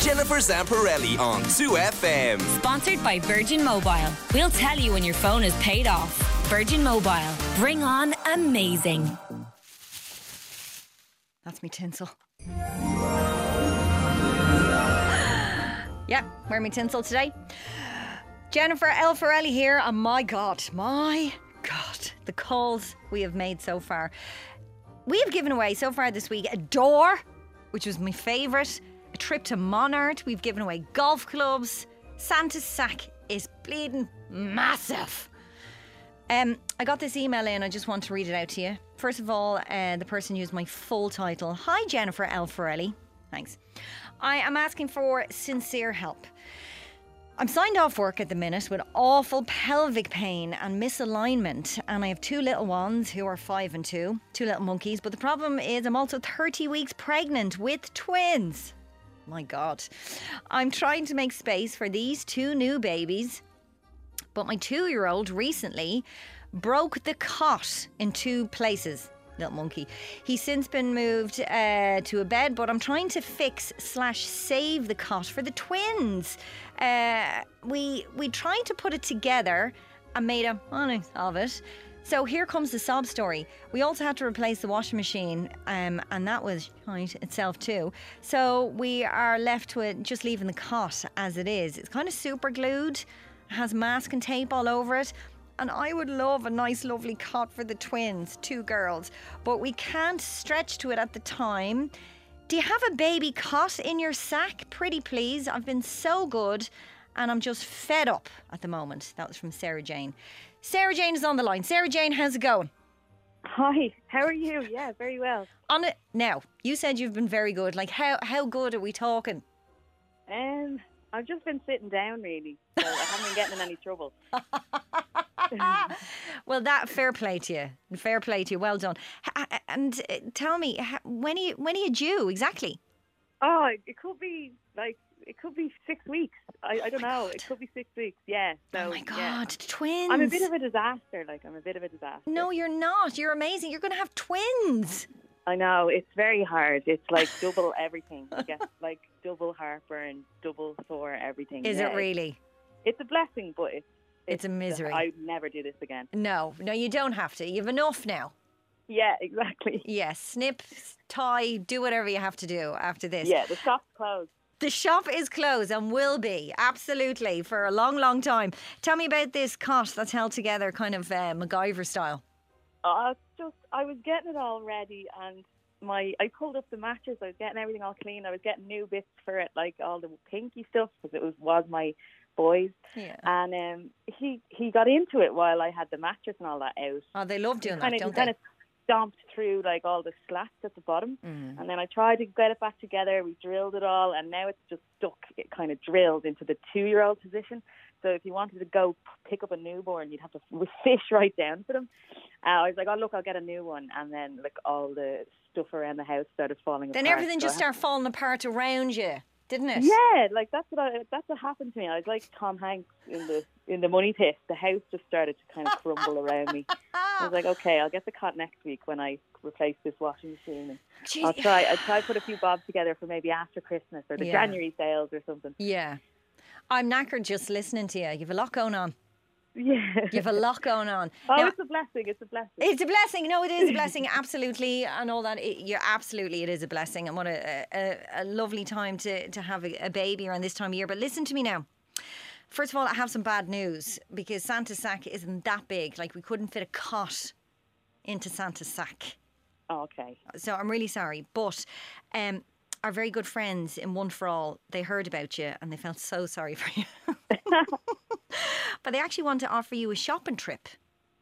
Jennifer Zamparelli on 2FM. Sponsored by Virgin Mobile. We'll tell you when your phone is paid off. Virgin Mobile. Bring on amazing. That's me tinsel. yeah, wearing me tinsel today. Jennifer Elferelli here, and my God, my God, the calls we have made so far. We have given away so far this week a door, which was my favourite, a trip to Monart. We've given away golf clubs. Santa's sack is bleeding massive. Um, I got this email in. I just want to read it out to you. First of all, uh, the person used my full title. Hi, Jennifer Elferelli. Thanks. I am asking for sincere help. I'm signed off work at the minute with awful pelvic pain and misalignment, and I have two little ones who are five and two, two little monkeys. But the problem is, I'm also 30 weeks pregnant with twins. My God. I'm trying to make space for these two new babies, but my two year old recently broke the cot in two places. Little monkey. He's since been moved uh, to a bed, but I'm trying to fix slash save the cot for the twins. Uh, we we tried to put it together and made a honest of it. So here comes the sob story. We also had to replace the washing machine, um, and that was right itself too. So we are left with just leaving the cot as it is. It's kind of super glued, has masking tape all over it. And I would love a nice, lovely cot for the twins, two girls, but we can't stretch to it at the time. Do you have a baby cot in your sack? Pretty please. I've been so good and I'm just fed up at the moment. That was from Sarah Jane. Sarah Jane is on the line. Sarah Jane, how's it going? Hi, how are you? Yeah, very well. On it now. You said you've been very good. Like how how good are we talking? Um, I've just been sitting down really, so I haven't been getting in any trouble. well, that fair play to you. Fair play to you. Well done. And uh, tell me, when are you when are you due exactly? Oh, it could be like it could be six weeks. I, I don't oh know. It could be six weeks. Yeah. Oh so, oh my God, yeah. twins! I'm a bit of a disaster. Like I'm a bit of a disaster. no, you're not. You're amazing. You're going to have twins. I know it's very hard. It's like double everything. You get like double heartburn, double sore, everything. Is Yeah, it really? It's a blessing, but it's It's a misery. I never do this again. No, no, you don't have to. You've enough now. Yeah, exactly. Yes, snip, tie, do whatever you have to do after this. Yeah, the shop's closed. The shop is closed and will be, absolutely, for a long, long time. Tell me about this cot that's held together kind of uh, MacGyver style. Uh, just I was getting it all ready, and my I pulled up the mattress. I was getting everything all clean. I was getting new bits for it, like all the pinky stuff, because it was was my boys. Yeah. And um, he he got into it while I had the mattress and all that out. Oh, they love doing that, kind of, don't kind they? of stomped through like all the slats at the bottom, Mm. and then I tried to get it back together. We drilled it all, and now it's just stuck. It kind of drilled into the two-year-old position. So if you wanted to go pick up a newborn, you'd have to fish right down for them. Uh, I was like, oh look, I'll get a new one, and then like all the stuff around the house started falling apart. Then apart. everything So just started falling apart around you, didn't it? yeah, like that's what I, that's what happened to me. I was like Tom Hanks in the in the Money Pit. The house just started to kind of crumble around me. I was like, okay, I'll get the cot next week when I replace this washing machine. And I'll try. I'll try put a few bobs together for maybe after Christmas or the Yeah. January sales or something. Yeah. I'm knackered just listening to you. You've a lot going on. Yeah. You've a lot going on. Oh, Now, it's a blessing. It's a blessing. It's a blessing. No, it is a blessing. Absolutely, and all that. It, you're absolutely. It is a blessing, and what a, a, a lovely time to to have a, a baby around this time of year. But listen to me now. First of all, I have some bad news because Santa's sack isn't that big. Like we couldn't fit a cot into Santa's sack. Oh, okay. So I'm really sorry, but um, our very good friends in One for All, they heard about you and they felt so sorry for you. but they actually want to offer you a shopping trip,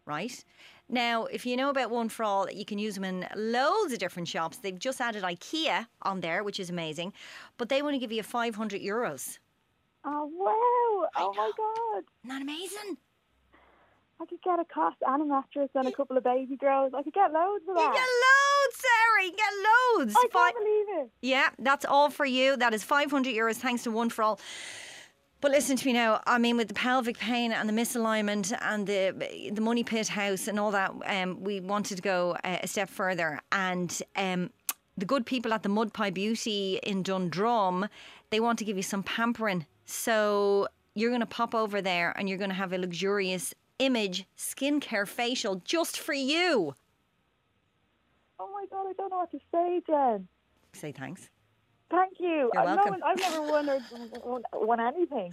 right? Now, if you know about One for All, you can use them in loads of different shops. They've just added IKEA on there, which is amazing. But they want to give you 500 euros. Oh wow! Oh my god! Isn't that amazing? I could get a cot and a mattress and a couple of baby girls. I could get loads of that. You get loads, Sarah. You get loads. I can't believe it. Yeah, that's all for you. That is 500 euros thanks to One for All. But listen to me now. I mean, with the pelvic pain and the misalignment and the the money pit house and all that, um, we wanted to go uh, a step further. And um, the good people at the Mud Pie Beauty in Dundrum, they want to give you some pampering. So you're going to pop over there and you're going to have a luxurious image skincare facial just for you. Oh my god, I don't know what to say, Jen. Say thanks. Thank you. You're I've welcome. No, I've never won or won, won anything.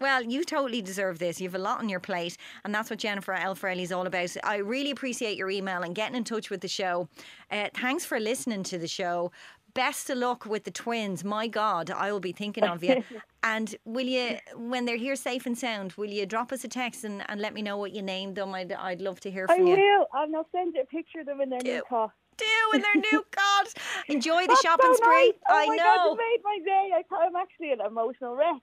Well, you totally deserve this. You have a lot on your plate, and that's what Jennifer Elferelli is all about. I really appreciate your email and getting in touch with the show. Uh, thanks for listening to the show. Best of luck with the twins. My God, I will be thinking of you. and will you, when they're here safe and sound, will you drop us a text and, and let me know what you named them? I'd, I'd love to hear I from you. I will. And I'll send you a picture of them in their new car. Do in their new God. Enjoy the That's shopping so spree. nice. Oh I my know. God, you made my day. I, I'm actually an emotional wreck.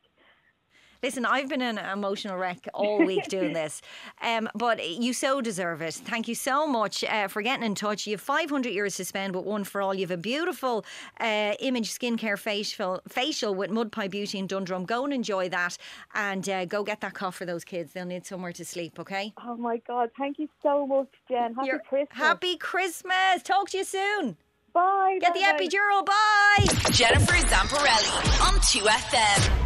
Listen, I've been an emotional wreck all week doing this, um, but you so deserve it. Thank you so much uh, for getting in touch. You have 500 euros to spend, but one for all. You have a beautiful uh, image skincare facial, facial with Mud Pie Beauty in Dundrum. Go and enjoy that and uh, go get that cough for those kids. They'll need somewhere to sleep, okay? Oh my God. Thank you so much, Jen. Happy You're- Christmas. Happy Christmas. Talk to you soon. Bye. Get the bye-bye. epidural. Bye. Jennifer Zamparelli on 2FM.